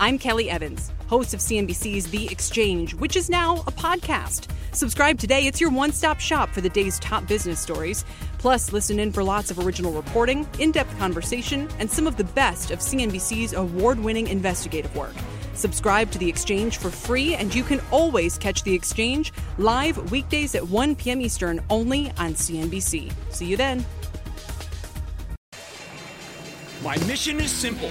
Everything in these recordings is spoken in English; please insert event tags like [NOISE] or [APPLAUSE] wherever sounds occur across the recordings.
I'm Kelly Evans, host of CNBC's The Exchange, which is now a podcast. Subscribe today. It's your one stop shop for the day's top business stories. Plus, listen in for lots of original reporting, in depth conversation, and some of the best of CNBC's award winning investigative work. Subscribe to The Exchange for free, and you can always catch The Exchange live weekdays at 1 p.m. Eastern only on CNBC. See you then. My mission is simple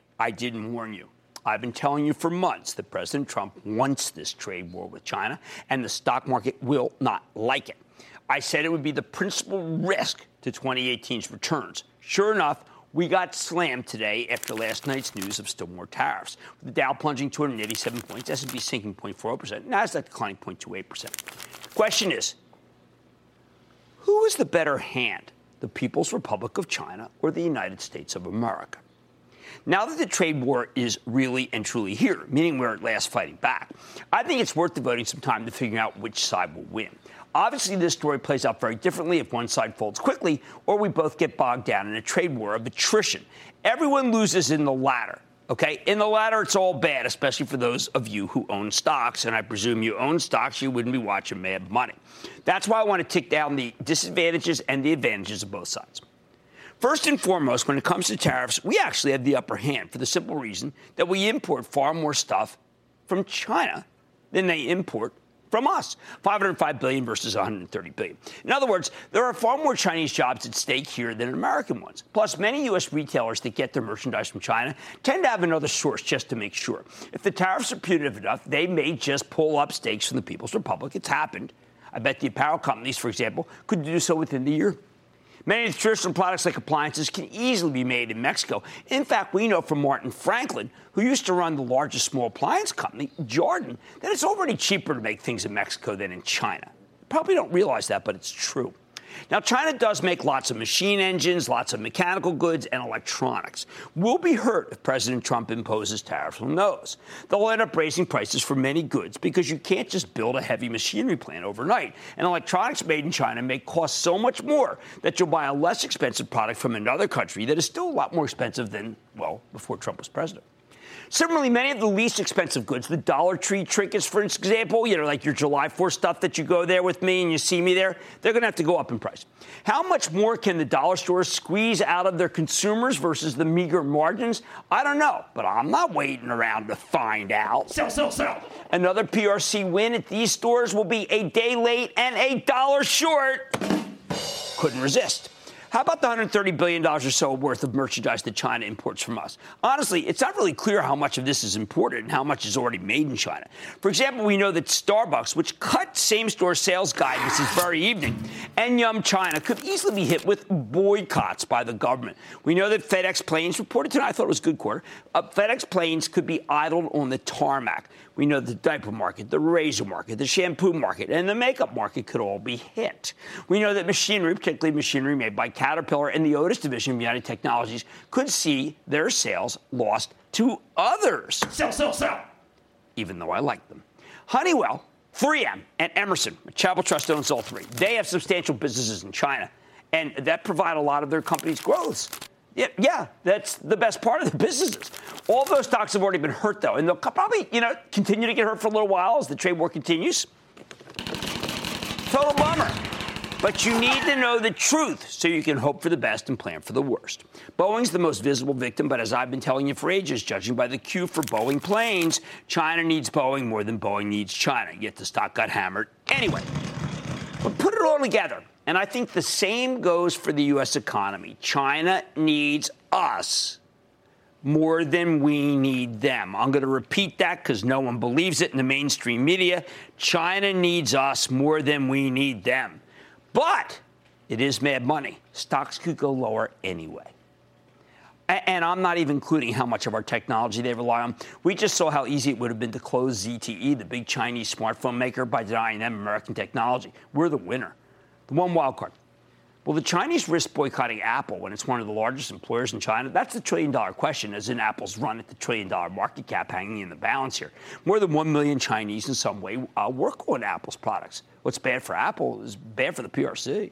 I didn't warn you. I've been telling you for months that President Trump wants this trade war with China, and the stock market will not like it. I said it would be the principal risk to 2018's returns. Sure enough, we got slammed today after last night's news of still more tariffs. The Dow plunging 287 points, S&P sinking 0.4%, Nasdaq declining 0.28%. Question is, who is the better hand, the People's Republic of China or the United States of America? Now that the trade war is really and truly here, meaning we're at last fighting back, I think it's worth devoting some time to figuring out which side will win. Obviously, this story plays out very differently if one side folds quickly or we both get bogged down in a trade war of attrition. Everyone loses in the latter. Okay, in the latter, it's all bad, especially for those of you who own stocks. And I presume you own stocks, you wouldn't be watching Mad Money. That's why I want to tick down the disadvantages and the advantages of both sides. First and foremost, when it comes to tariffs, we actually have the upper hand for the simple reason that we import far more stuff from China than they import from us. 505 billion versus 130 billion. In other words there are far more chinese jobs at stake here than american ones. Plus many u.s retailers that get their merchandise from china tend to have another source just to make sure. If the tariffs are punitive enough they may just pull up stakes from the people's republic. It's happened. I bet the apparel companies for example could do so within the year Many traditional products like appliances can easily be made in Mexico. In fact, we know from Martin Franklin, who used to run the largest small appliance company, Jarden, that it's already cheaper to make things in Mexico than in China. Probably don't realize that, but it's true. Now, China does make lots of machine engines, lots of mechanical goods, and electronics. We'll be hurt if President Trump imposes tariffs on those. They'll end up raising prices for many goods because you can't just build a heavy machinery plant overnight. And electronics made in China may cost so much more that you'll buy a less expensive product from another country that is still a lot more expensive than, well, before Trump was president. Similarly, many of the least expensive goods, the Dollar Tree trinkets, for example, you know, like your July 4th stuff that you go there with me and you see me there, they're going to have to go up in price. How much more can the dollar stores squeeze out of their consumers versus the meager margins? I don't know, but I'm not waiting around to find out. Sell, sell, sell. Another PRC win at these stores will be a day late and a dollar short. Couldn't resist. How about the $130 billion or so worth of merchandise that China imports from us? Honestly, it's not really clear how much of this is imported and how much is already made in China. For example, we know that Starbucks, which cut same store sales guidance this very evening, and Yum China could easily be hit with boycotts by the government. We know that FedEx planes reported tonight, I thought it was a good quarter, uh, FedEx planes could be idled on the tarmac. We know the diaper market, the razor market, the shampoo market, and the makeup market could all be hit. We know that machinery, particularly machinery made by Caterpillar and the Otis division of United Technologies, could see their sales lost to others. Sell, sell, sell. Even though I like them. Honeywell, 3M, and Emerson, Chapel Trust owns all three. They have substantial businesses in China, and that provide a lot of their company's growth. Yeah, yeah, that's the best part of the [LAUGHS] businesses. All those stocks have already been hurt, though, and they'll probably, you know, continue to get hurt for a little while as the trade war continues. Total bummer. But you need to know the truth so you can hope for the best and plan for the worst. Boeing's the most visible victim, but as I've been telling you for ages, judging by the queue for Boeing planes, China needs Boeing more than Boeing needs China. Yet the stock got hammered anyway. But put it all together. And I think the same goes for the U.S. economy. China needs us more than we need them. I'm going to repeat that because no one believes it in the mainstream media. China needs us more than we need them. But it is mad money. Stocks could go lower anyway. And I'm not even including how much of our technology they rely on. We just saw how easy it would have been to close ZTE, the big Chinese smartphone maker, by denying them American technology. We're the winner. The one wild card. Well, the Chinese risk boycotting Apple when it's one of the largest employers in China? That's the trillion dollar question, as in Apple's run at the trillion dollar market cap hanging in the balance here. More than 1 million Chinese in some way uh, work on Apple's products. What's bad for Apple is bad for the PRC.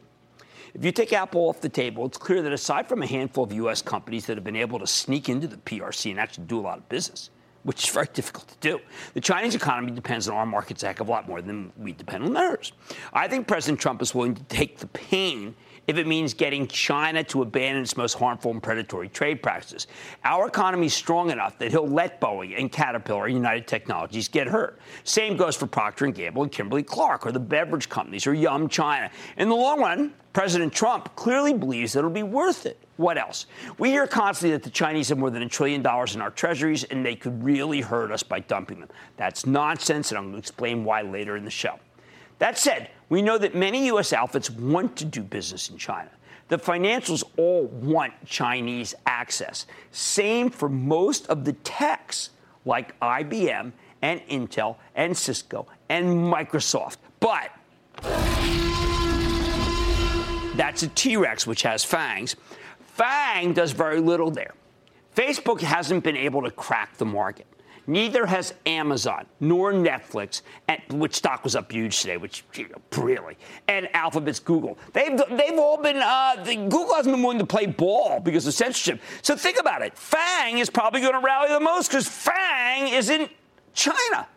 If you take Apple off the table, it's clear that aside from a handful of U.S. companies that have been able to sneak into the PRC and actually do a lot of business, which is very difficult to do. The Chinese economy depends on our markets a heck of a lot more than we depend on theirs. I think President Trump is willing to take the pain if it means getting China to abandon its most harmful and predatory trade practices. Our economy is strong enough that he'll let Boeing and Caterpillar and United Technologies get hurt. Same goes for Procter & Gamble and Kimberly-Clark or the beverage companies or Yum China. In the long run, President Trump clearly believes that it'll be worth it. What else? We hear constantly that the Chinese have more than a trillion dollars in our treasuries and they could really hurt us by dumping them. That's nonsense, and I'm going to explain why later in the show. That said, we know that many U.S. outfits want to do business in China. The financials all want Chinese access. Same for most of the techs like IBM and Intel and Cisco and Microsoft. But that's a T Rex, which has fangs. Fang does very little there. Facebook hasn't been able to crack the market. Neither has Amazon nor Netflix, which stock was up huge today, which you know, really, and Alphabet's Google. They've they've all been uh, the, Google hasn't been willing to play ball because of censorship. So think about it. Fang is probably going to rally the most because Fang is in China.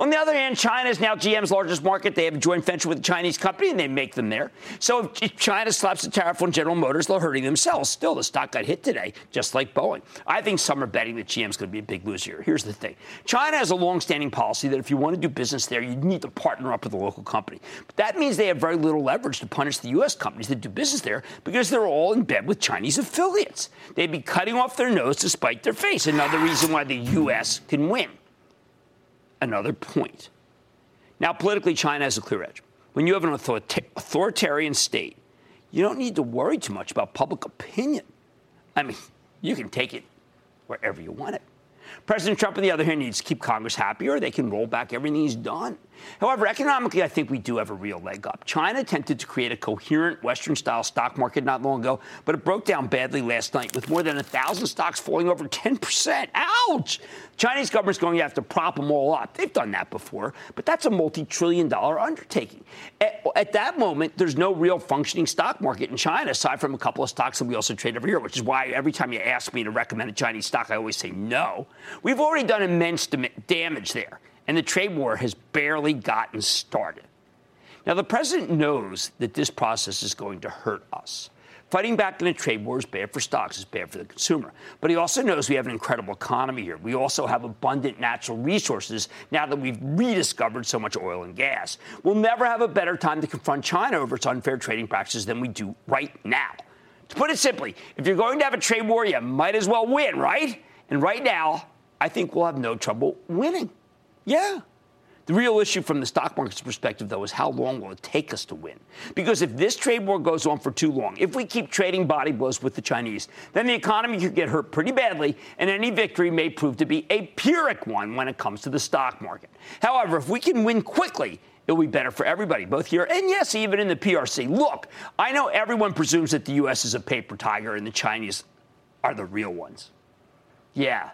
On the other hand, China is now GM's largest market. They have a joint venture with a Chinese company and they make them there. So if China slaps a tariff on General Motors, they're hurting themselves. Still, the stock got hit today, just like Boeing. I think some are betting that GM's going to be a big loser here. Here's the thing China has a long-standing policy that if you want to do business there, you need to partner up with a local company. But that means they have very little leverage to punish the U.S. companies that do business there because they're all in bed with Chinese affiliates. They'd be cutting off their nose to spite their face. Another reason why the U.S. can win another point. Now, politically, China has a clear edge. When you have an authoritarian state, you don't need to worry too much about public opinion. I mean, you can take it wherever you want it. President Trump, on the other hand, needs to keep Congress happy or they can roll back everything he's done. However, economically, I think we do have a real leg up. China attempted to create a coherent Western style stock market not long ago, but it broke down badly last night with more than 1,000 stocks falling over 10%. Ouch! Chinese government's going to have to prop them all up. They've done that before, but that's a multi trillion dollar undertaking. At, at, that moment, there's no real functioning stock market in China aside from a couple of stocks that we also trade every year, which is why every time you ask me to recommend a Chinese stock, I always say no. We've already done immense damage there and the trade war has barely gotten started. Now, the president knows that this process is going to hurt us. Fighting back in a trade war is bad for stocks, it's bad for the consumer. But he also knows we have an incredible economy here. We also have abundant natural resources now that we've rediscovered so much oil and gas. We'll never have a better time to confront China over its unfair trading practices than we do right now. To put it simply, if you're going to have a trade war, you might as well win, right? And right now, I think we'll have no trouble winning. Yeah. The real issue from the stock market's perspective, though, is how long will it take us to win? Because if this trade war goes on for too long, if we keep trading body blows with the Chinese, then the economy could get hurt pretty badly, and any victory may prove to be a Pyrrhic one when it comes to the stock market. However, if we can win quickly, it'll be better for everybody, both here and yes, even in the PRC. Look, I know everyone presumes that the U.S. is a paper tiger and the Chinese are the real ones. Yeah,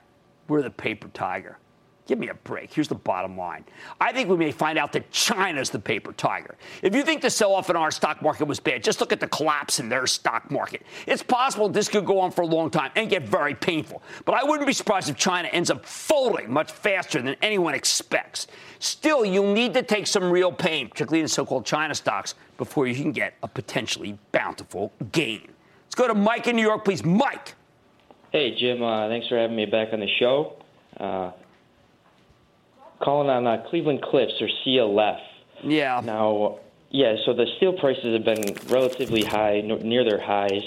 we're the paper tiger. Give me a break. Here's the bottom line. I think we may find out that China's the paper tiger. If you think the sell off in our stock market was bad, just look at the collapse in their stock market. It's possible this could go on for a long time and get very painful. But I wouldn't be surprised if China ends up folding much faster than anyone expects. Still, you'll need to take some real pain, particularly in so called China stocks, before you can get a potentially bountiful gain. Let's go to Mike in New York, please. Mike. Hey, Jim. Uh, thanks for having me back on the show. Uh, calling on uh, Cleveland Cliffs or CLF. Yeah. Now, yeah, so the steel prices have been relatively high, near their highs.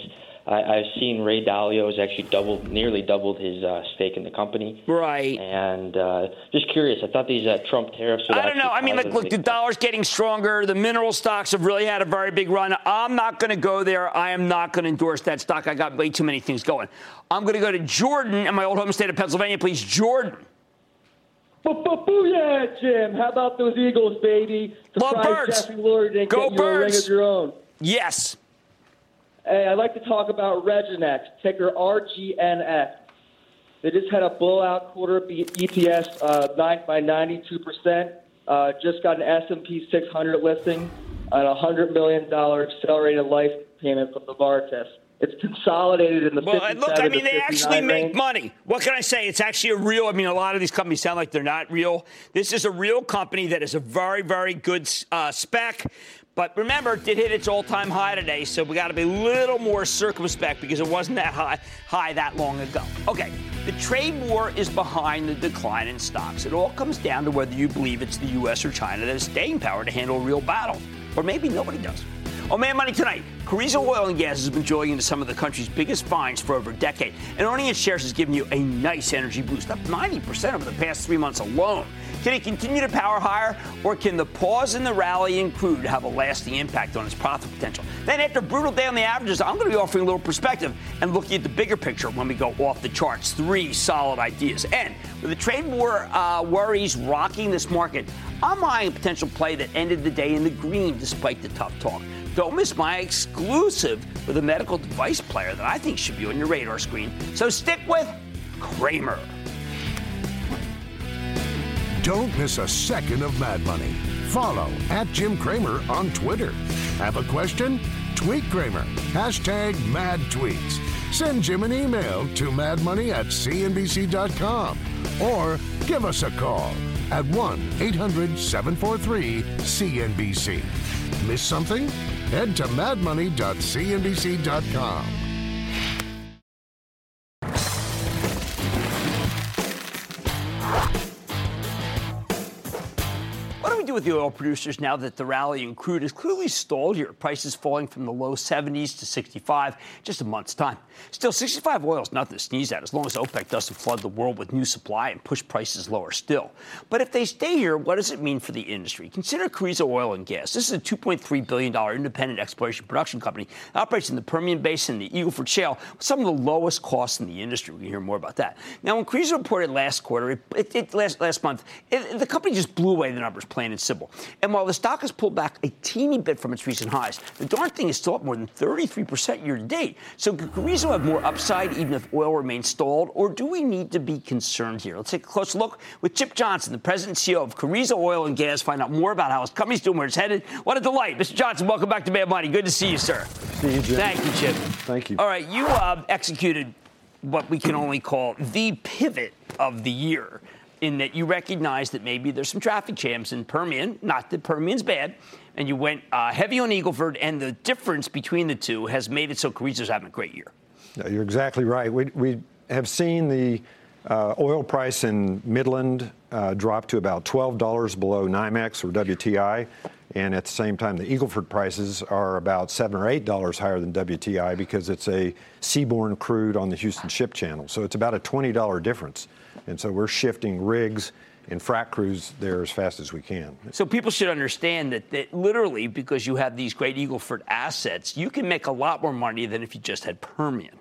I, have seen Ray Dalio has actually doubled, nearly doubled his uh, stake in the company. Right. And uh, just curious, I thought these uh, Trump tariffs. Would I don't know. I mean, like, look, the dollar's getting stronger. The mineral stocks have really had a very big run. I'm not going to go there. I am not going to endorse that stock. I got way too many things going. I'm going to go to Jordan in my old home state of Pennsylvania, please. Jordan. Booyah, Jim. How about those Eagles, baby? Surprise Love birds. Jeffrey Lurie didn't Go get you a ring of your own. Yes. Hey, I'd like to talk about Regenex, ticker RGNX. They just had a blowout quarter EPS, uh, nine by 92 percent. Uh, just got an S&P 600 listing and a hundred million dollar accelerated life payment from Novartis. It's consolidated in the well, look, I mean, they actually make money. What can I say? It's actually a real. I mean, a lot of these companies sound like they're not real. This is a real company that is a very, very good uh, spec. But remember, it did hit its all-time high today, so we got to be a little more circumspect because it wasn't that high, high that long ago. Okay, the trade war is behind the decline in stocks. It all comes down to whether you believe it's the U.S. or China that has staying power to handle a real battle, or maybe nobody does. Oh, man, money tonight. Carrizo Oil and Gas has been joining into some of the country's biggest finds for over a decade, and owning its shares has given you a nice energy boost, up 90% over the past three months alone. Can it continue to power higher, or can the pause in the rally in crude have a lasting impact on its profit potential? Then, after a brutal day on the averages, I'm going to be offering a little perspective and looking at the bigger picture when we go off the charts. Three solid ideas. And with the trade war uh, worries rocking this market, I'm eyeing a potential play that ended the day in the green despite the tough talk. Don't miss my exclusive with a medical device player that I think should be on your radar screen. So stick with Cramer. Don't miss a second of Mad Money. Follow at Jim Cramer on Twitter. Have a question? Tweet Cramer. Hashtag mad tweets. Send Jim an email to madmoney at cnbc.com or give us a call at 1 800 743 CNBC. Miss something? Head to madmoney.cnbc.com. with the oil producers now that the rally in crude is clearly stalled here. Prices falling from the low 70s to 65 just a month's time. Still, 65 oil is nothing to sneeze at as long as OPEC doesn't flood the world with new supply and push prices lower still. But if they stay here, what does it mean for the industry? Consider Carrizo Oil and Gas. This is a $2.3 billion independent exploration production company that operates in the Permian Basin and the Eagle Ford Shale with some of the lowest costs in the industry. We can hear more about that. Now, when Carrizo reported last quarter, it, it, last, last month, it, the company just blew away the numbers, plain and. And while the stock has pulled back a teeny bit from its recent highs, the darn thing is still up more than 33% year to date. So could Carrizo have more upside even if oil remains stalled, or do we need to be concerned here? Let's take a close look with Chip Johnson, the president and CEO of Carrizo Oil and Gas, find out more about how his company's doing, where it's headed. What a delight. Mr. Johnson, welcome back to Mad Money. Good to see you, sir. See you, Jim. Thank you, Chip. Thank you. All right, you uh, executed what we can only call the pivot of the year in that you recognize that maybe there's some traffic jams in Permian, not that Permian's bad, and you went uh, heavy on Eagleford, and the difference between the two has made it so Carrizo's having a great year. you're exactly right. We, we have seen the uh, oil price in Midland uh, drop to about $12 below NYMEX or WTI. And at the same time, the Eagleford prices are about seven or eight dollars higher than WTI because it's a seaborne crude on the Houston Ship Channel. So it's about a $20 difference. And so we're shifting rigs and frac crews there as fast as we can. So people should understand that, that literally, because you have these great Eagleford assets, you can make a lot more money than if you just had Permian.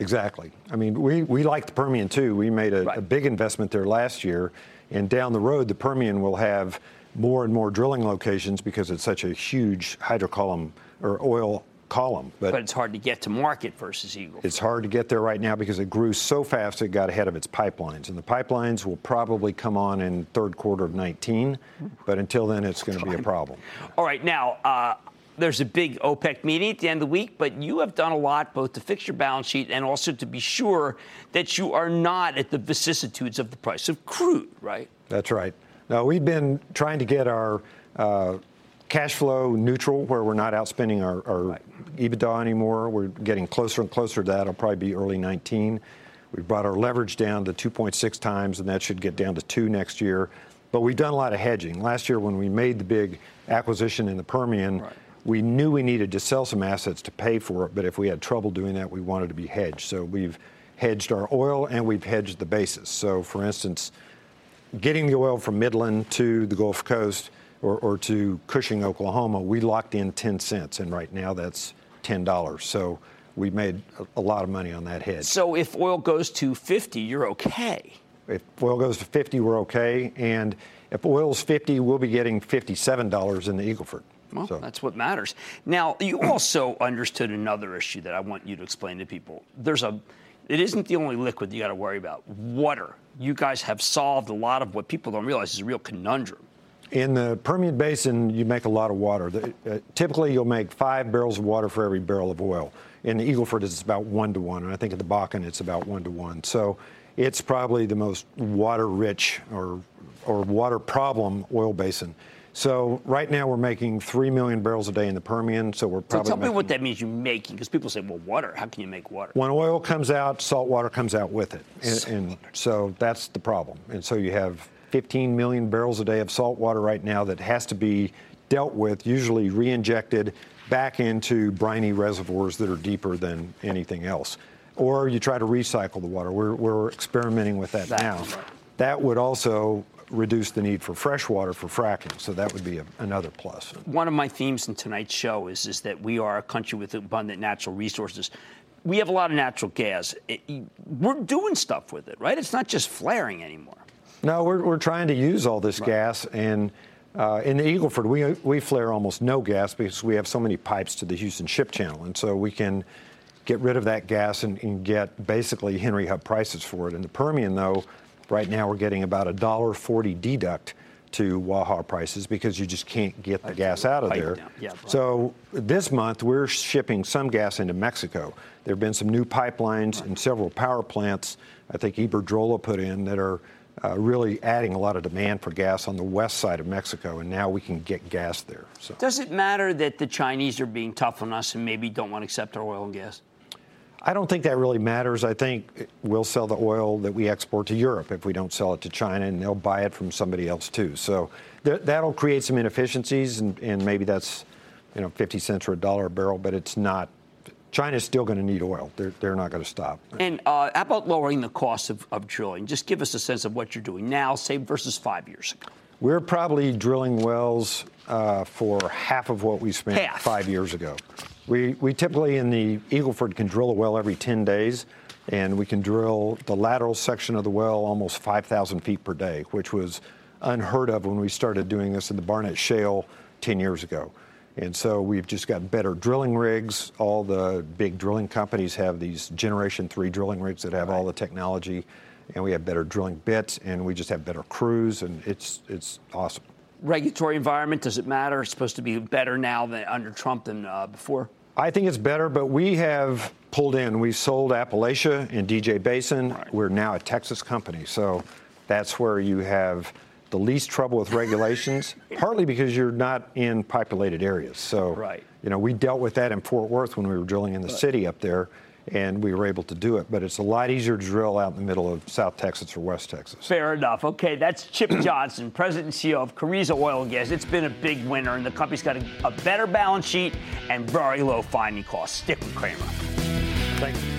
Exactly. I mean, we, we like the Permian too. We made a, right. a big investment there last year. And down the road, the Permian will have more and more drilling locations because it's such a huge hydrocolumn or oil column. But, but, it's hard to get to market versus Eagle. It's hard to get there right now because it grew so fast it got ahead of its pipelines. And the pipelines will probably come on in third quarter of 19. But until then, it's going to be a problem. All right. Now, uh, there's a big OPEC meeting at the end of the week, but you have done a lot both to fix your balance sheet and also to be sure that you are not at the vicissitudes of the price of crude, right? That's right. Now, we've been trying to get our uh, cash flow neutral, where we're not outspending our, our right. EBITDA anymore. We're getting closer and closer to that. It'll probably be early 19. We brought our leverage down to 2.6 times, and that should get down to 2 next year. But we've done a lot of hedging. Last year, when we made the big acquisition in the Permian, right. we knew we needed to sell some assets to pay for it, but if we had trouble doing that, we wanted to be hedged. So we've hedged our oil and we've hedged the basis. So, for instance, getting the oil from Midland to the Gulf Coast or, or to Cushing, Oklahoma, we locked in 10 cents, and right now that's $10. So we made a, lot of money on that hedge. So if oil goes to 50, you're okay. If oil goes to 50, we're okay. And if oil's 50, we'll be getting $57 in the Eagleford. Well, so. that's what matters. Now, you also understood another issue that I want you to explain to people. There's a, it isn't the only liquid you got to worry about. Water. You guys have solved a lot of what people don't realize is a real conundrum. In the Permian Basin, you make a lot of water. Uh, typically, you'll make five barrels of water for every barrel of oil. In the Eagle Ford, it's about one to one, and I think in the Bakken, it's about one to one. So it's probably the most water-rich or or water problem oil basin. So right now we're making three million barrels a day in the Permian. So we're probably. So tell me what that means. You're making because people say, "Well, water. How can you make water?" When oil comes out, salt water comes out with it, and, and so that's the problem. And so you have 15 million barrels a day of salt water right now that has to be dealt with, usually re-injected back into briny reservoirs that are deeper than anything else. Or you try to recycle the water. We're, we're experimenting with that, now. Right. That would also reduce the need for fresh water for fracking. So that would be a, another plus. One of my themes in tonight's show is, is that we are a country with abundant natural resources. We have a lot of natural gas. It, we're doing stuff with it, right? It's not just flaring anymore. No, we're, we're trying to use all this right. gas. And uh, in the Eagleford, we, we flare almost no gas because we have so many pipes to the Houston Ship Channel. And so we can get rid of that gas and, and get basically Henry Hub prices for it. In the Permian, though, right now we're getting about a $1.40 deduct to Waha prices because you just can't get the gas out of there. Yeah, so this month we're shipping some gas into Mexico. There have been some new pipelines and several power plants. I think Iberdrola put in that are uh, really adding a lot of demand for gas on the west side of Mexico, and now we can get gas there. So. Does it matter that the Chinese are being tough on us and maybe don't want to accept our oil and gas? I don't think that really matters. I think we'll sell the oil that we export to Europe if we don't sell it to China, and they'll buy it from somebody else too. So th- that'll create some inefficiencies, and, and maybe that's you know 50 cents or a dollar a barrel, but it's not China's still going to need oil. They're, they're not going to stop. And uh, how about lowering the cost of, of drilling? Just give us a sense of what you're doing now, say, versus five years ago. We're probably drilling wells uh, for half of what we spent half. five years ago. We, we typically in the Eagleford can drill a well every 10 days, and we can drill the lateral section of the well almost 5,000 feet per day, which was unheard of when we started doing this in the Barnett Shale 10 years ago. And so we've just got better drilling rigs. All the big drilling companies have these Generation 3 drilling rigs that have right. all the technology. And we have better drilling bits, and we just have better crews, and it's, it's awesome. Regulatory environment, does it matter? It's supposed to be better now than under Trump than uh, before? I think it's better, but we have pulled in. We sold Appalachia and DJ Basin. Right. We're now a Texas company. So that's where you have the least trouble with regulations, partly because you're not in populated areas. So, right. you know, we dealt with that in Fort Worth when we were drilling in the right. city up there, and we were able to do it. But it's a lot easier to drill out in the middle of South Texas or West Texas. Fair enough. Okay, that's Chip Johnson, President and CEO of Carrizo Oil and Gas. It's been a big winner, and the company's got a, a better balance sheet and very low finding costs. Stick with Cramer. Thank you.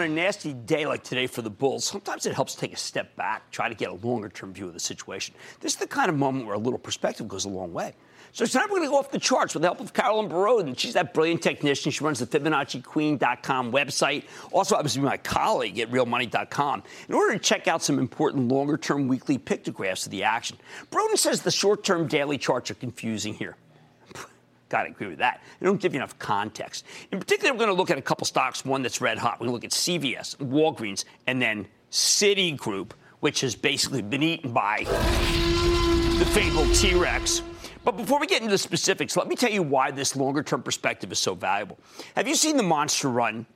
On a nasty day like today for the Bulls, sometimes it helps take a step back, try to get a longer term view of the situation. This is the kind of moment where a little perspective goes a long way. So tonight we're going to go off the charts with the help of Carolyn Boroden. She's that brilliant technician. She runs the FibonacciQueen.com website. Also happens to be my colleague at RealMoney.com. In order to check out some important longer-term weekly pictographs of the action, Boroden says the short-term daily charts are confusing here. Got to agree with that. They don't give you enough context. In particular, we're going to look at a couple stocks, one that's red hot. We're going to look at CVS, Walgreens, and then Citigroup, which has basically been eaten by the fabled T Rex. But before we get into the specifics, let me tell you why this longer term perspective is so valuable. Have you seen the monster run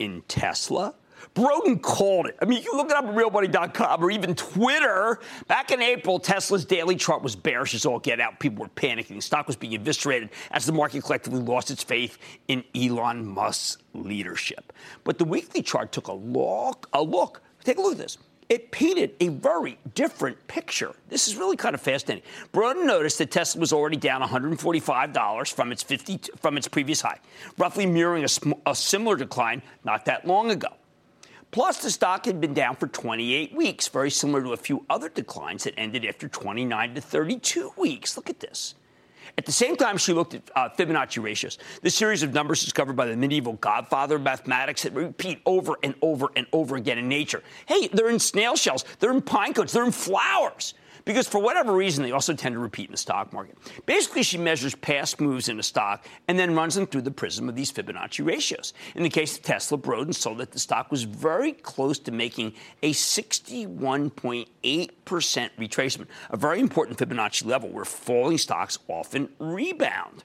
in Tesla? Boroden called it. I mean, you look it up at realmoney.com or even Twitter. Back in April, Tesla's daily chart was bearish as all get out. People were panicking. The stock was being eviscerated as the market collectively lost its faith in Elon Musk's leadership. But the weekly chart took a look. A look. Take a look at this. it painted a very different picture. This is really kind of fascinating. Boroden noticed that Tesla was already down $145 from its 50 from its previous high, roughly mirroring a, sm- a similar decline not that long ago. Plus, the stock had been down for 28 weeks, very similar to a few other declines that ended after 29 to 32 weeks. Look at this. At the same time, she looked at uh, Fibonacci ratios, the series of numbers discovered by the medieval godfather of mathematics that repeat over and over and over again in nature. Hey, they're in snail shells, they're in pine cones, they're in flowers because for whatever reason, they also tend to repeat in the stock market. Basically, she measures past moves in a stock and then runs them through the prism of these Fibonacci ratios. In the case of Tesla, Boroden saw that the stock was very close to making a 61.8% retracement, a very important Fibonacci level where falling stocks often rebound.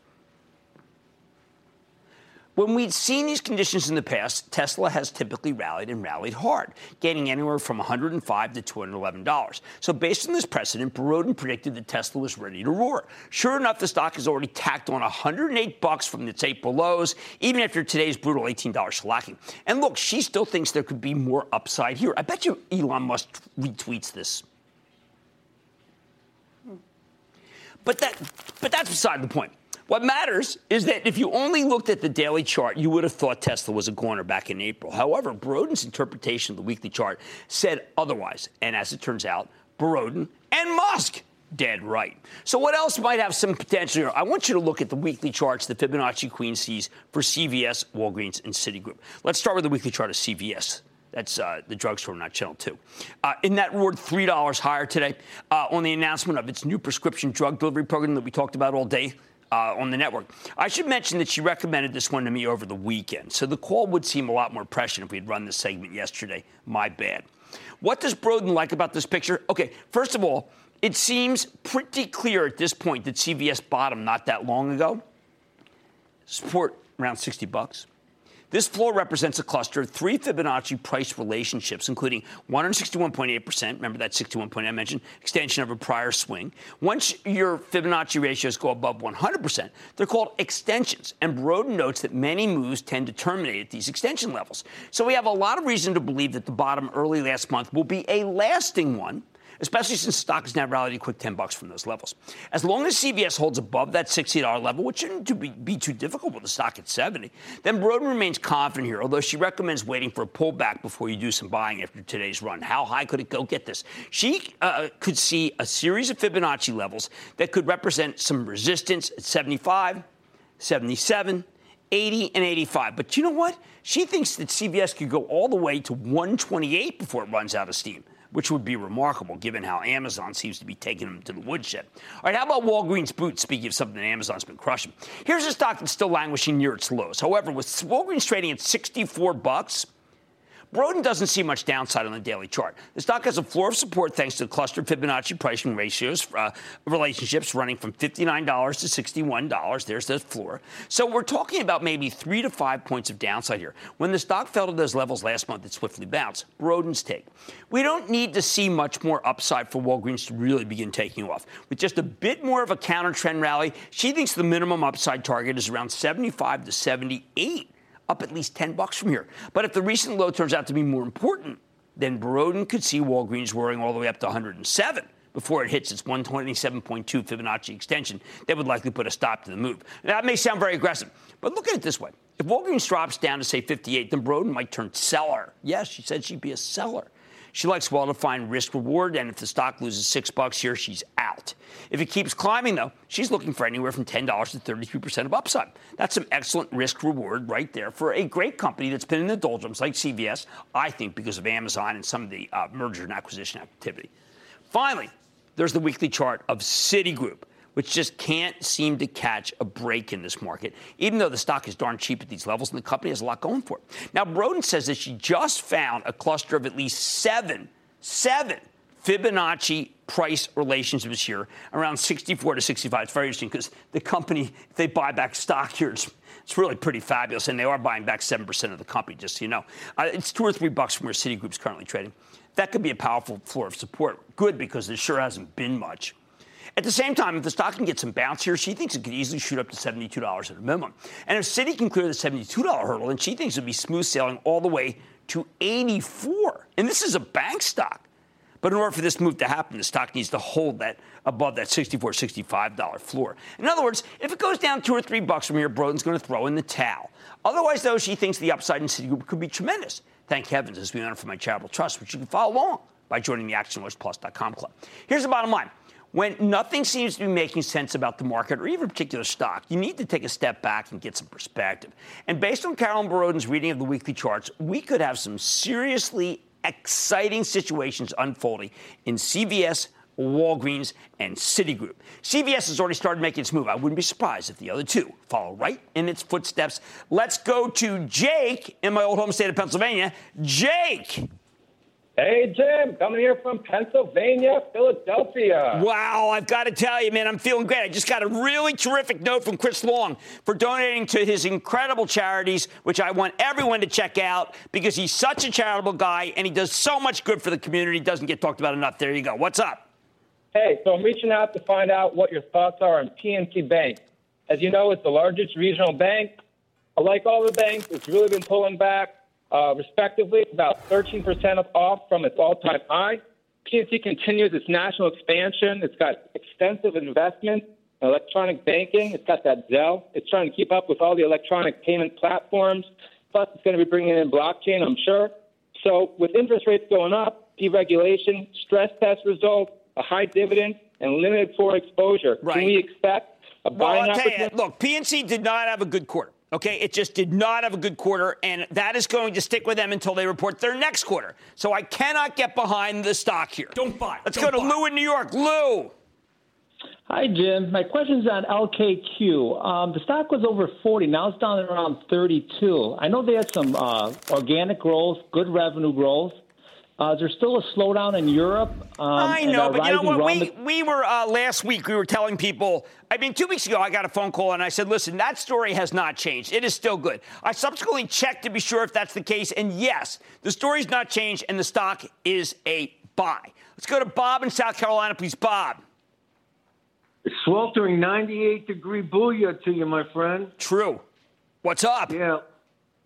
When we'd seen these conditions in the past, Tesla has typically rallied and rallied hard, gaining anywhere from 105 to $211. So, based on this precedent, Boroden predicted that Tesla was ready to roar. Sure enough, the stock has already tacked on 108 bucks from its April lows, even after today's brutal $18 shellacking. And look, she still thinks there could be more upside here. I bet you Elon Musk retweets this. But that, but that's beside the point. What matters is that if you only looked at the daily chart, you would have thought Tesla was a goner back in April. However, Boroden's interpretation of the weekly chart said otherwise. And as it turns out, Boroden and Musk dead right. So what else might have some potential here? I want you to look at the weekly charts the Fibonacci Queen sees for CVS, Walgreens, and Citigroup. Let's start with the weekly chart of CVS. That's uh, the drugstore, not Channel 2. Uh, in that roared $3 higher today uh, on the announcement of its new prescription drug delivery program that we talked about all day uh, on the network. I should mention that she recommended this one to me over the weekend, so the call would seem a lot more prescient if we had run this segment yesterday. My bad. What does Boroden like about this picture? Okay, first of all, it seems pretty clear at this point that CVS bottomed not that long ago. Support around 60 bucks. This floor represents a cluster of three Fibonacci price relationships, including 161.8%, remember that 61 point I mentioned, extension of a prior swing. Once your Fibonacci ratios go above 100%, they're called extensions. And Boroden notes that many moves tend to terminate at these extension levels. So we have a lot of reason to believe that the bottom early last month will be a lasting one especially since stock has now rallied a quick 10 bucks from those levels. As long as CVS holds above that $60 level, which shouldn't be, be too difficult with the stock at 70, then Boroden remains confident here, although she recommends waiting for a pullback before you do some buying after today's run. How high could it go? Get this. She uh, could see a series of Fibonacci levels that could represent some resistance at 75, 77, 80 and 85. But you know what? She thinks that CVS could go all the way to 128 before it runs out of steam which would be remarkable given how Amazon seems to be taking them to the woodshed. All right, how about Walgreens Boots? Speaking of something that Amazon's been crushing, here's a stock that's still languishing near its lows. However, with Walgreens trading at 64 bucks, Boroden doesn't see much downside on the daily chart. The stock has a floor of support thanks to the clustered Fibonacci pricing ratios uh, relationships running from $59 to $61. There's the floor. So we're talking about maybe three to five points of downside here. When the stock fell to those levels last month, it swiftly bounced. Boroden's take. We don't need to see much more upside for Walgreens to really begin taking off. With just a bit more of a counter trend rally, she thinks the minimum upside target is around 75 to 78 up at least 10 bucks from here. But if the recent low turns out to be more important, then Boroden could see Walgreens roaring all the way up to 107 before it hits its 127.2 Fibonacci extension that would likely put a stop to the move. Now, that may sound very aggressive, but look at it this way. If Walgreens drops down to, say, 58, then Boroden might turn seller. Yes, she said she'd be a seller. She likes well-defined risk reward, and if the stock loses six bucks here, she's out. If it keeps climbing, though, she's looking for anywhere from $10 to 33% of upside. That's some excellent risk reward right there for a great company that's been in the doldrums like CVS, I think because of Amazon and some of the uh, merger and acquisition activity. Finally, there's the weekly chart of Citigroup which just can't seem to catch a break in this market, even though the stock is darn cheap at these levels and the company has a lot going for it. Now, Boroden says that she just found a cluster of at least seven, seven Fibonacci price relationships here around 64 to 65. It's very interesting because the company, if they buy back stock here, it's, it's really pretty fabulous. And they are buying back 7% of the company, just so you know. Uh, it's two or three bucks from where Citigroup's currently trading. That could be a powerful floor of support. Good because there sure hasn't been much. At the same time, if the stock can get some bounce here, she thinks it could easily shoot up to $72 at a minimum. And if Citi can clear the $72 hurdle, then she thinks it would be smooth sailing all the way to 84. And this is a bank stock. But in order for this move to happen, the stock needs to hold that above that $64, $65 floor. In other words, if it goes down two or three bucks from here, Boroden's going to throw in the towel. Otherwise, though, she thinks the upside in Citigroup could be tremendous. Thank heavens, as we honor for my charitable trust, which you can follow along by joining the ActionAlertsPlus.com club. Here's the bottom line. When nothing seems to be making sense about the market or even a particular stock, you need to take a step back and get some perspective. And based on Carolyn Boroden's reading of the weekly charts, we could have some seriously exciting situations unfolding in CVS, Walgreens, and Citigroup. CVS has already started making its move. I wouldn't be surprised if the other two follow right in its footsteps. Let's go to Jake in my old home state of Pennsylvania. Jake. Hey, Jim, coming here from Pennsylvania, Philadelphia. Wow, I've got to tell you, man, I'm feeling great. I just got a really terrific note from Chris Long for donating to his incredible charities, which I want everyone to check out because he's such a charitable guy and he does so much good for the community. Doesn't get talked about enough. There you go. What's up? Hey, so I'm reaching out to find out what your thoughts are on PNC Bank. As you know, it's the largest regional bank. Like all the banks, it's really been pulling back uh, respectively, about 13% off from its all-time high. PNC continues its national expansion. It's got extensive investment in electronic banking. It's got that Zelle. It's trying to keep up with all the electronic payment platforms. Plus, it's going to be bringing in blockchain, I'm sure. So, with interest rates going up, deregulation, stress test results, a high dividend, and limited for exposure, right. can we expect a buying well, opportunity? You, look, PNC did not have a good quarter. Okay, it just did not have a good quarter, and that is going to stick with them until they report their next quarter. So I cannot get behind the stock here. Don't buy. Let's Don't go to buy. Lou in New York. Lou. Hi, Jim. My question's on LKQ. Um, the stock was over 40. Now it's down at around 32. I know they had some uh, organic growth, good revenue growth. Uh, is there still a slowdown in Europe? Um, I know, but you know what? We, we were uh, last week. We were telling people. I mean, two weeks ago, I got a phone call and I said, "Listen, that story has not changed. It is still good." I subsequently checked to be sure if that's the case, and yes, the story's not changed, and the stock is a buy. Let's go to Bob in South Carolina, please, Bob. Sweltering 98 degree booyah to you, my friend. True. What's up? Yeah.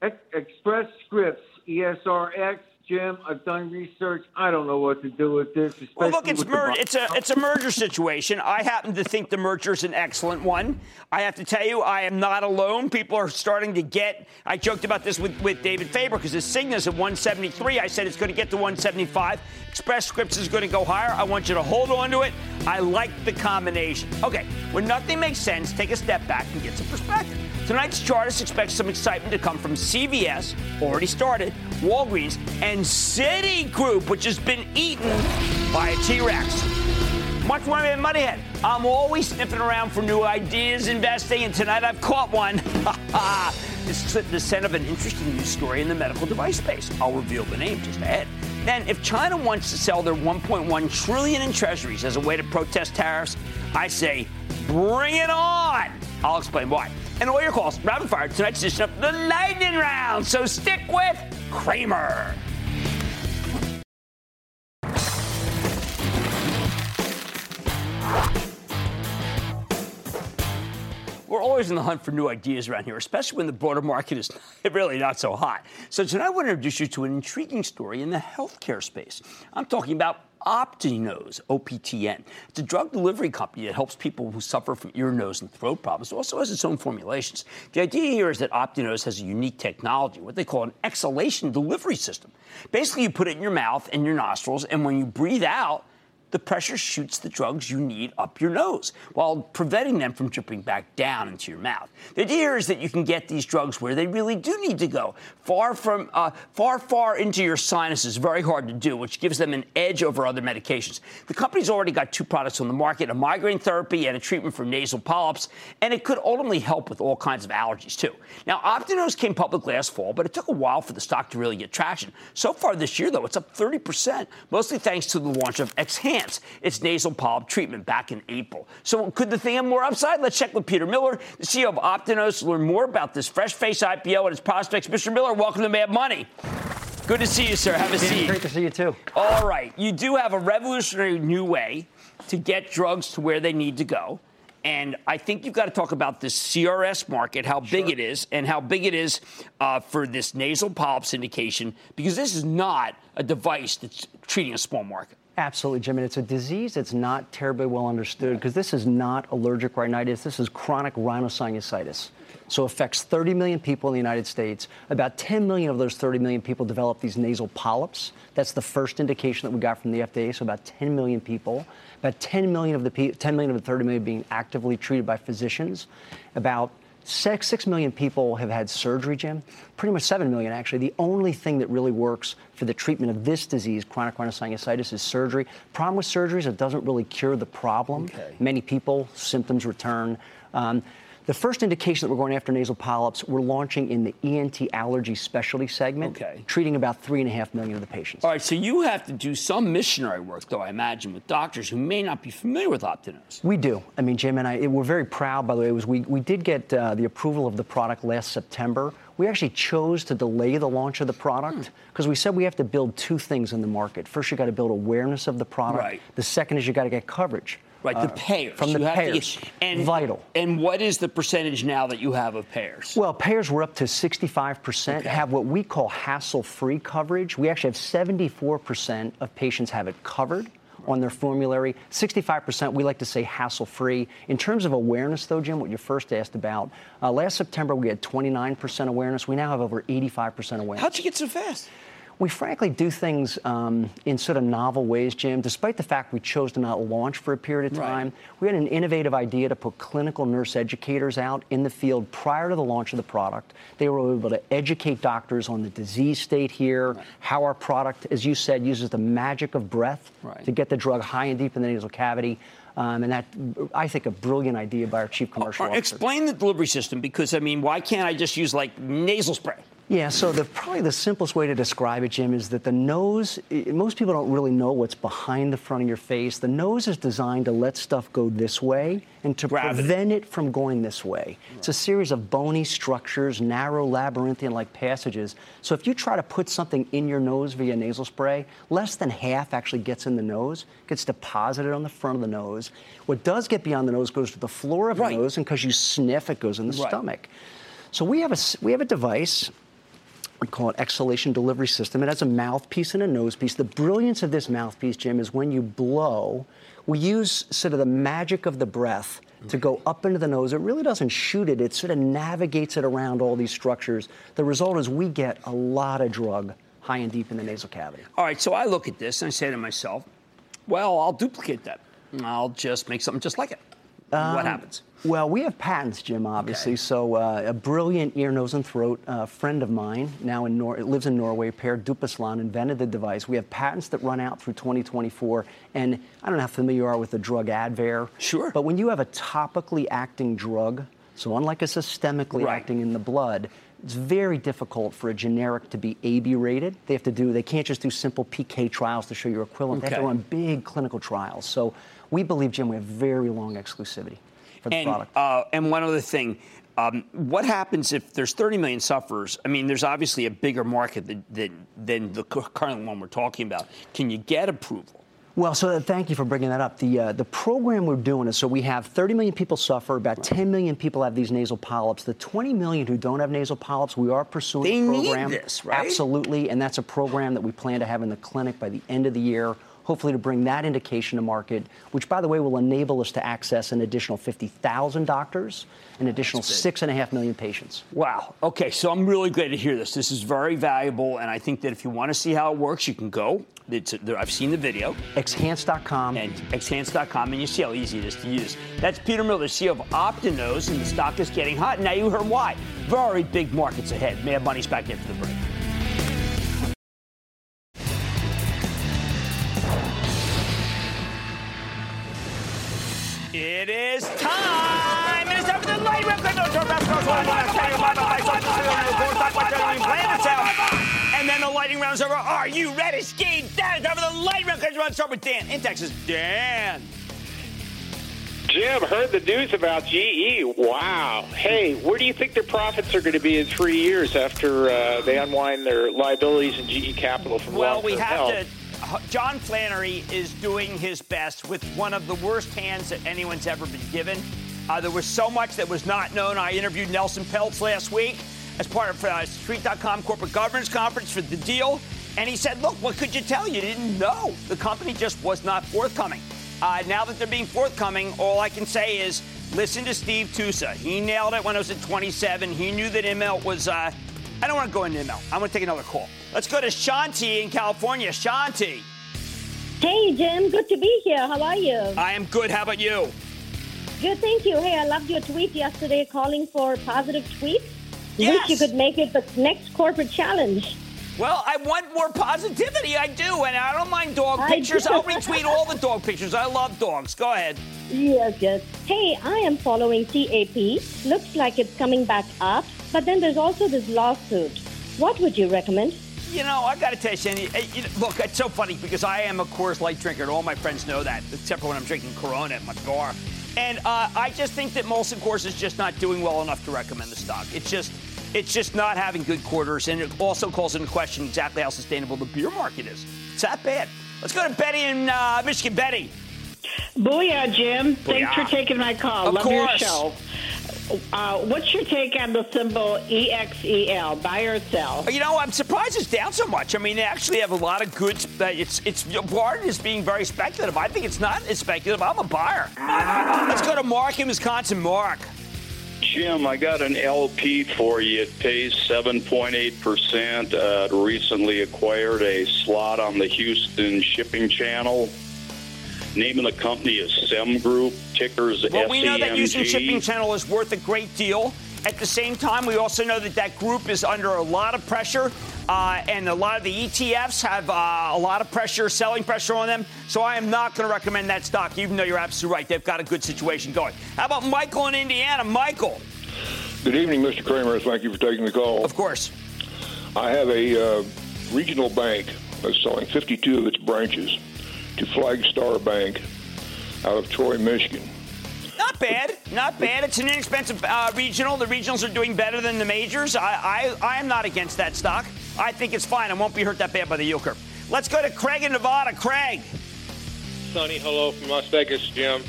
Ex- Express Scripts, E ESRX, Jim. I've done research. I don't know what to do with this. Well, look, it's mer- it's a it's a merger situation. I happen to think the merger is an excellent one. I have to tell you, I am not alone. People are starting to get. I joked about this with, with David Faber because his Cigna's at 173. I said it's going to get to 175. Express Scripts is going to go higher. I want you to hold on to it. I like the combination. Okay, when nothing makes sense, take a step back and get some perspective. Tonight's chartist expects some excitement to come from CVS, already started, Walgreens, and Citigroup, which has been eaten by a T-Rex. Much more than Moneyhead. I'm always sniffing around for new ideas investing, and tonight I've caught one. [LAUGHS] this is the scent of an interesting news story in the medical device space. I'll reveal the name just ahead. Then, if China wants to sell their 1.1 trillion in treasuries as a way to protest tariffs, I say, bring it on. I'll explain why. And all your calls, rapid fire, tonight's edition of the Lightning Round. So stick with Cramer. We're always in the hunt for new ideas around here, especially when the broader market is [LAUGHS] really not so hot. So tonight I want to introduce you to an intriguing story in the healthcare space. I'm talking about Optinose, OPTN. It's a drug delivery company that helps people who suffer from ear, nose, and throat problems. It also has its own formulations. The idea here is that Optinose has a unique technology, what they call an exhalation delivery system. Basically, you put it in your mouth and your nostrils, and when you breathe out, the pressure shoots the drugs you need up your nose while preventing them from dripping back down into your mouth. The idea is that you can get these drugs where they really do need to go, far from, uh, far, far into your sinuses. Very hard to do, which gives them an edge over other medications. The company's already got two products on the market: a migraine therapy and a treatment for nasal polyps, and it could ultimately help with all kinds of allergies too. Now, Optinose came public last fall, but it took a while for the stock to really get traction. So far this year, though, it's up 30%, mostly thanks to the launch of Its nasal polyp treatment back in April. So could the thing have more upside? Let's check with Peter Miller, the CEO of Optinose, to learn more about this fresh face IPO and its prospects. Mr. Miller, welcome to Mad Money. Good to see you, sir. Have a seat. Great to see you too. All right. You do have a revolutionary new way to get drugs to where they need to go. And I think you've got to talk about this CRS market, how big it is, and how big it is uh, for this nasal polyps indication, because this is not a device that's treating a small market. Absolutely, Jim. And it's a disease that's not terribly well understood because this is not allergic rhinitis. This is chronic rhinosinusitis. So it affects 30 million people in the United States. About 10 million of those 30 million people develop these nasal polyps. That's the first indication that we got from the FDA. So about 10 million people. About 10 million of the 10 million of the 30 million being actively treated by physicians. About Six, six million people have had surgery, Jim. Pretty much seven million, actually. The only thing that really works for the treatment of this disease, chronic rhinosinusitis, is surgery. Problem with surgery is it doesn't really cure the problem. Okay. Many people, symptoms return. Um, the first indication that we're going after nasal polyps, we're launching in the ENT allergy specialty segment, okay. treating about three and a half million of the patients. All right, so you have to do some missionary work, though, I imagine, with doctors who may not be familiar with Optinose. We do. I mean, Jim and I, we're very proud, by the way, was we, we did get uh, the approval of the product last September. We actually chose to delay the launch of the product because hmm. we said we have to build two things in the market. First, you got to build awareness of the product. Right. The second is you got to get coverage. Right, the uh, payers. From the you payers. Get, and, Vital. And what is the percentage now that you have of payers? Well, payers were up to 65%, okay. have what we call hassle free coverage. We actually have 74% of patients have it covered on their formulary. 65%, we like to say hassle free. In terms of awareness, though, Jim, what you first asked about, uh, last September we had 29% awareness. We now have over 85% awareness. How'd you get so fast? We frankly do things um, in sort of novel ways, Jim. Despite the fact we chose to not launch for a period of time, right. we had an innovative idea to put clinical nurse educators out in the field prior to the launch of the product. They were able to educate doctors on the disease state here, right. how our product, as you said, uses the magic of breath right. to get the drug high and deep in the nasal cavity. Um, and that, I think, a brilliant idea by our chief commercial officer. Explain the delivery system because, I mean, why can't I just use like nasal spray? Yeah, so the, probably the simplest way to describe it, Jim, is that the nose, most people don't really know what's behind the front of your face. The nose is designed to let stuff go this way and to Gravity. prevent it from going this way. Right. It's a series of bony structures, narrow labyrinthian like passages. So if you try to put something in your nose via nasal spray, less than half actually gets in the nose, gets deposited on the front of the nose. What does get beyond the nose goes to the floor of right. the nose, and because you sniff, it goes in the right. stomach. So we have a we have a device we call it exhalation delivery system. It has a mouthpiece and a nosepiece. The brilliance of this mouthpiece, Jim, is when you blow, we use sort of the magic of the breath to go up into the nose. It really doesn't shoot it, it sort of navigates it around all these structures. The result is we get a lot of drug high and deep in the nasal cavity. All right, so I look at this and I say to myself, well, I'll duplicate that. I'll just make something just like it. Um, what happens? Well, we have patents, Jim, obviously. Okay. So, uh, a brilliant ear, nose, and throat uh, friend of mine, now in Nor- lives in Norway, Per Djupesland, invented the device. We have patents that run out through 2024. And I don't know how familiar you are with the drug Advair. Sure. But when you have a topically acting drug, so unlike a systemically right. acting in the blood, it's very difficult for a generic to be AB rated. They have to do, they can't just do simple PK trials to show your equivalent. Okay. They have to run big clinical trials. So we believe, Jim, we have very long exclusivity for the and, product. Uh, and one other thing. Um, what happens if there's 30 million sufferers? I mean, there's obviously a bigger market than, than, than the current one we're talking about. Can you get approval? Well, so thank you for bringing that up. The uh, the program we're doing is so we have 30 million people suffer, about 10 million people have these nasal polyps. The 20 million who don't have nasal polyps, we are pursuing they a program. Need this, right? Absolutely, and that's a program that we plan to have in the clinic by the end of the year hopefully to bring that indication to market, which, by the way, will enable us to access an additional 50,000 doctors, an additional six and a half million patients. Wow. Okay, so I'm really glad to hear this. This is very valuable, and I think that if you want to see how it works, you can go. I've seen the video. Xhance.com. And Xhance.com, and you see how easy it is to use. That's Peter Miller, CEO of Optinose, and the stock is getting hot. Now you heard why. Very big markets ahead. Mad Money's back after the break. Round. And then the lighting round's over. Are you ready? Ski down. Time for the light round. Because to start with Dan in Texas. Dan. Jim, heard the news about GE. Wow. Hey, where do you think their profits are going to be in three years after uh, they unwind their liabilities in GE Capital from Well, we have health? to John Flannery is doing his best with one of the worst hands that anyone's ever been given. Uh, there was so much that was not known. I interviewed Nelson Peltz last week as part of uh, Street.com corporate governance conference for the deal. And he said, look, what could you tell? You didn't know. The company just was not forthcoming. Uh, now that they're being forthcoming, all I can say is listen to Steve Tusa. He nailed it when I was at 27. He knew that Immelt was. Uh, I don't want to go into Immelt. I'm going to take another call. Let's go to Shanti in California. Shanti. Hey, Jim. Good to be here. How are you? I am good. How about you? Good, thank you. Hey, I loved your tweet yesterday calling for positive tweets. Yes. Wish you could make it the next corporate challenge. Well, I want more positivity. I do, and I don't mind dog I pictures. do. I'll [LAUGHS] retweet all the dog pictures. I love dogs. Go ahead. Yes, yes. Hey, I am following TAP. Looks like it's coming back up, but then there's also this lawsuit. What would you recommend? You know, I got to tell you, Sandy. eh, you know, look, it's so funny because I am a Coors Light drinker, and all my friends know that, except for when I'm drinking Corona at my bar. And uh, I just think that Molson Coors is just not doing well enough to recommend the stock. It's just, it's just not having good quarters, and it also calls into question exactly how sustainable the beer market is. It's that bad. Let's go to Betty in uh, Michigan. Betty. Booyah, Jim. Thanks for taking my call. Of Love your show. Uh, what's your take on the symbol EXEL, buy or sell? You know, I'm surprised it's down so much. I mean, they actually have a lot of good. Uh, it's it's Bart is being very speculative. I think it's not as speculative. I'm a buyer. Let's go to Mark in Wisconsin. Mark. Jim, I got an LP for you. It pays 7.8%. Uh, it recently acquired a slot on the Houston Shipping Channel. Name of the company is SEM Group. Tickers Well, we know that SEMG. Houston Shipping Channel is worth a great deal. At the same time, we also know that that group is under a lot of pressure, uh, and a lot of the ETFs have uh, a lot of pressure, selling pressure on them. So I am not going to recommend that stock, even though you're absolutely right. They've got a good situation going. How about Michael in Indiana? Michael. Good evening, Mr. Cramer. Thank you for taking the call. Of course. I have a uh, regional bank that's selling 52 of its branches to Flagstar Bank out of Troy, Michigan. Not bad, not bad. It's an inexpensive uh, regional. The regionals are doing better than the majors. I, I, I am not against that stock. I think it's fine. I won't be hurt that bad by the yield curve. Let's go to Craig in Nevada. Craig. Sonny, hello from Las Vegas, Jim.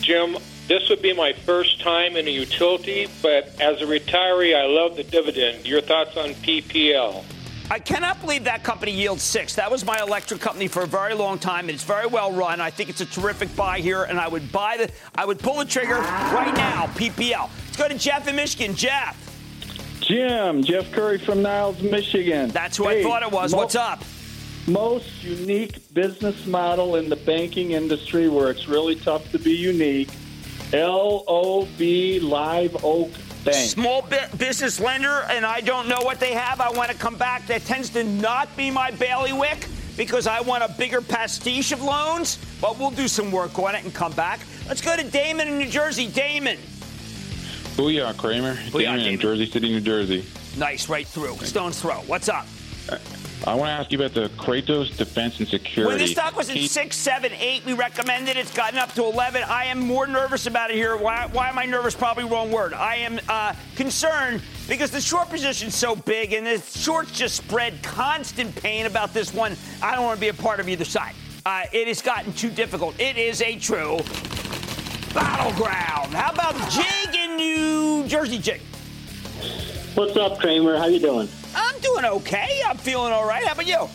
Jim, this would be my first time in a utility, but as a retiree, I love the dividend. Your thoughts on PPL? I cannot believe that company yields six. That was my electric company for a very long time. It's very well run. I think it's a terrific buy here, and I would buy the. I would pull the trigger right now. PPL. Let's go to Jeff in Michigan. Jeff. Jim, Jeff Curry from Niles, Michigan. That's who I thought it was. What's up? Most unique business model in the banking industry where it's really tough to be unique. LOB Live Oak Bank. Small business lender, and I don't know what they have. I want to come back. That tends to not be my bailiwick because I want a bigger pastiche of loans, but we'll do some work on it and come back. Let's go to Damon in New Jersey. Damon. Booyah, Cramer. Booyah, Damon in Damon. Jersey City, New Jersey. Nice, right through. Stone's throw. What's up? Uh, I want to ask you about the Kratos Defense and Security. When this stock was at He- six, seven, eight, we recommended. It's gotten up to 11. I am more nervous about it here. Why, why am I nervous? Probably wrong word. I am uh, concerned because the short position's so big and the shorts just spread constant pain about this one. I don't want to be a part of either side. Uh, it has gotten too difficult. It is a true battleground. How about Jig in New Jersey, Jig? What's up, Cramer? How you doing? I'm doing okay. I'm feeling all right. How about you?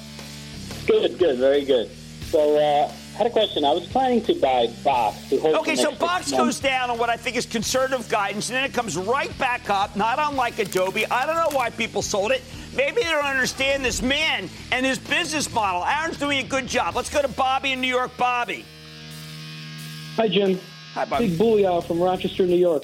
Good, good, very good. So, uh, I had a question. I was planning to buy Box. To hold Okay, so Box goes down on what I think is conservative guidance, and then it comes right back up, not unlike Adobe. I don't know why people sold it. Maybe they don't understand this man and his business model. Aaron's doing a good job. Let's go to Bobby in New York. Bobby. Hi, Jim. Hi, Bobby. Big Booyah from Rochester, New York.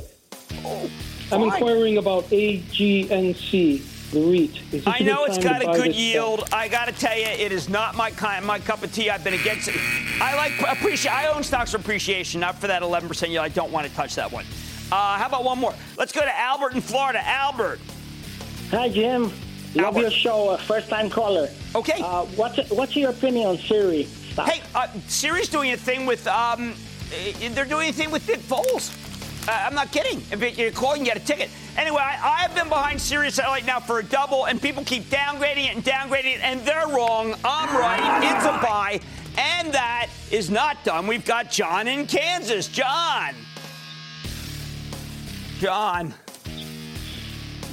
I'm inquiring about AGNC, the this I know it's got a good yield. I got to tell you, it is not my kind, my cup of tea. I've been against it. I like appreciate. I own stocks for appreciation, not for that 11% yield. I don't want to touch that one. Uh, how about one more? Let's go to Albert in Florida. Albert. Hi, Jim. Love your show. Uh, first time caller. Okay. Uh, what's what's your opinion on Siri? Stock? Hey, uh, Siri's doing a thing with, um, eh, they're doing a thing with Nick Foles. Uh, I'm not kidding. If you're calling, you get a ticket. Anyway, I, I have been behind Sirius Satellite now for a double, and people keep downgrading it and downgrading it, and they're wrong. I'm right. It's a buy. And that is not done. We've got John in Kansas. John. John.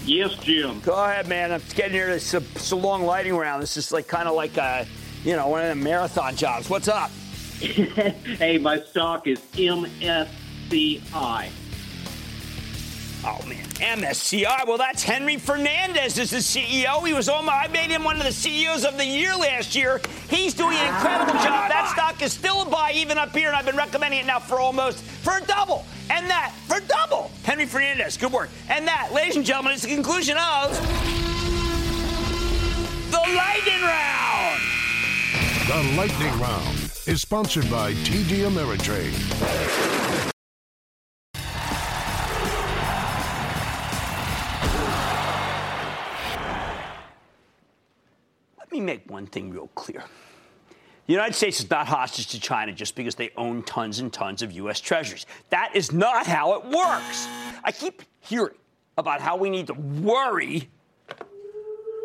Yes, Jim. Go ahead, man. I'm getting here. It's a, it's a long lighting round. This is like kind of like a, you know, one of the marathon jobs. What's up? [LAUGHS] hey, my stock is MSCI. Oh man, MSCI. Well, that's Henry Fernandez is the CEO. He was on my. I made him one of the CEOs of the year last year. He's doing an incredible job. That stock is still a buy even up here, and I've been recommending it now for almost for a double, and that for double. Henry Fernandez, good work. And that, ladies and gentlemen, is the conclusion of the lightning round. The lightning round is sponsored by TD Ameritrade. Me make one thing real clear. The United States is not hostage to China just because they own tons and tons of U.S. treasuries. That is not how it works. I keep hearing about how we need to worry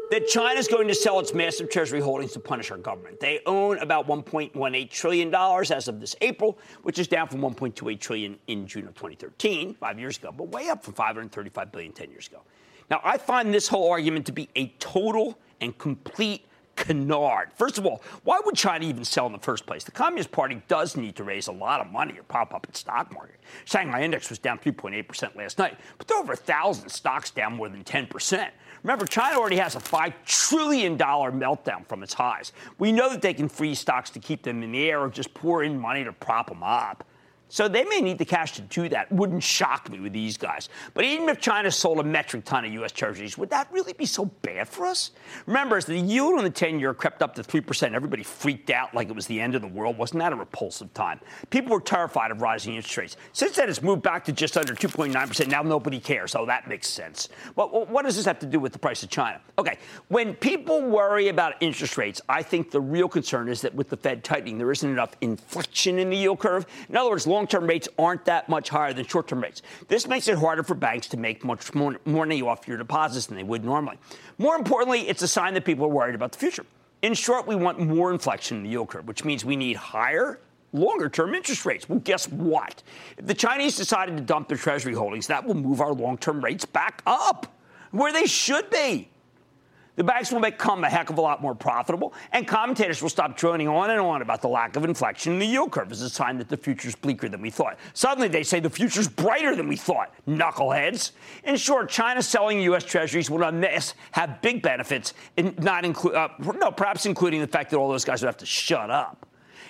that China is going to sell its massive treasury holdings to punish our government. They own about 1.18 trillion dollars as of this April, which is down from 1.28 trillion in June of 2013, 5 years ago, but way up from 535 billion 10 years ago. Now, I find this whole argument to be a total and complete canard. First of all, why would China even sell in the first place? The Communist Party does need to raise a lot of money or pop up its stock market. Shanghai index was down 3.8% last night, but there are over a thousand stocks down more than 10%. Remember, China already has a $5 trillion meltdown from its highs. We know that they can freeze stocks to keep them in the air or just pour in money to prop them up. So they may need the cash to do that. Wouldn't shock me with these guys. But even if China sold a metric ton of U.S. Treasuries, would that really be so bad for us? Remember, as the yield on the 10 year crept up to 3%, everybody freaked out like it was the end of the world. Wasn't that a repulsive time? People were terrified of rising interest rates. Since then, it's moved back to just under 2.9%. Now nobody cares. So that makes sense. But what does this have to do with the price of China? Okay, when people worry about interest rates, I think the real concern is that with the Fed tightening, there isn't enough inflection in the yield curve. In other words, long term rates aren't that much higher than short term rates. This makes it harder for banks to make much more money off your deposits than they would normally. More importantly, it's a sign that people are worried about the future. In short, we want more inflection in the yield curve, which means we need higher longer term interest rates. Well, guess what? If the Chinese decided to dump their treasury holdings, that will move our long term rates back up where they should be. The banks will become a heck of a lot more profitable, and commentators will stop droning on and on about the lack of inflection in the yield curve as a sign that the future's bleaker than we thought. Suddenly, they say the future's brighter than we thought. Knuckleheads. In short, China selling U.S. Treasuries would on this have big benefits, and not include, uh, no, perhaps including the fact that all those guys would have to shut up.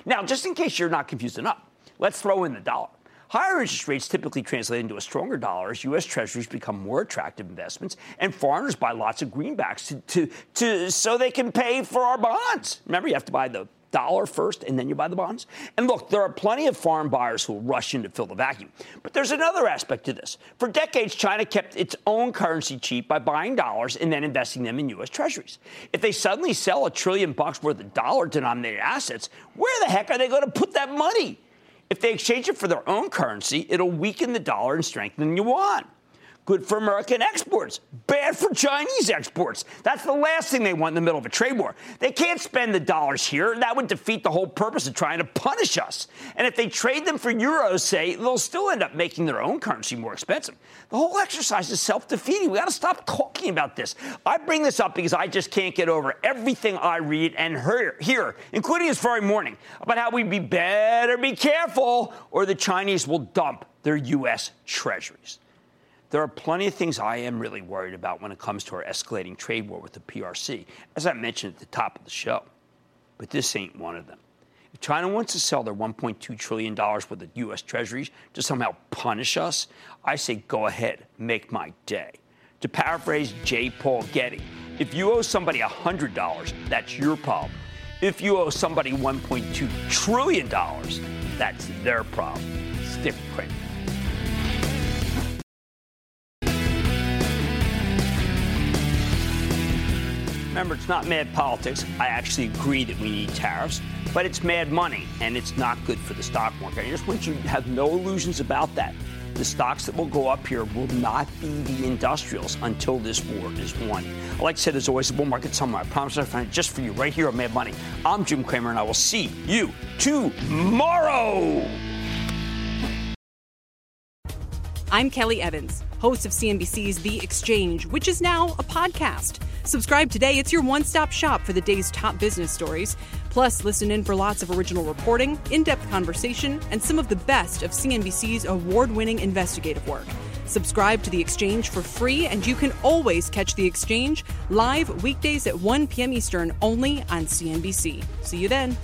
Now, just in case you're not confused enough, let's throw in the dollar. Higher interest rates typically translate into a stronger dollar as U.S. Treasuries become more attractive investments, and foreigners buy lots of greenbacks to, to, to, so they can pay for our bonds. Remember, you have to buy the dollar first and then you buy the bonds. And look, there are plenty of foreign buyers who will rush in to fill the vacuum. But there's another aspect to this. For decades, China kept its own currency cheap by buying dollars and then investing them in U.S. Treasuries. If they suddenly sell a trillion bucks worth of dollar denominated assets, where the heck are they going to put that money? If they exchange it for their own currency, it'll weaken the dollar and strengthen the yuan. Good for American exports, bad for Chinese exports. That's the last thing they want in the middle of a trade war. They can't spend the dollars here. That would defeat the whole purpose of trying to punish us. And if they trade them for euros, say, they'll still end up making their own currency more expensive. The whole exercise is self defeating. We got to stop talking about this. I bring this up because I just can't get over everything I read and hear, including this very morning, about how we'd be better be careful or the Chinese will dump their U.S. treasuries. There are plenty of things I am really worried about when it comes to our escalating trade war with the PRC, as I mentioned at the top of the show. But this ain't one of them. If China wants to sell their $1.2 trillion worth of U.S. treasuries to somehow punish us, I say go ahead, make my day. To paraphrase J. Paul Getty, if you owe somebody $100, that's your problem. If you owe somebody $1.2 trillion, that's their problem. Stick quick. Remember, it's not mad politics. I actually agree that we need tariffs, but it's mad money, and it's not good for the stock market. I just want you to have no illusions about that. The stocks that will go up here will not be the industrials until this war is won. Like I said, there's always a bull market somewhere. I promise I'll find it just for you right here on Mad Money. I'm Jim Cramer, and I will see you tomorrow. I'm Kelly Evans, host of CNBC's The Exchange, which is now a podcast. Subscribe today. It's your one stop shop for the day's top business stories. Plus, listen in for lots of original reporting, in depth conversation, and some of the best of CNBC's award winning investigative work. Subscribe to The Exchange for free, and you can always catch The Exchange live weekdays at 1 p.m. Eastern only on CNBC. See you then.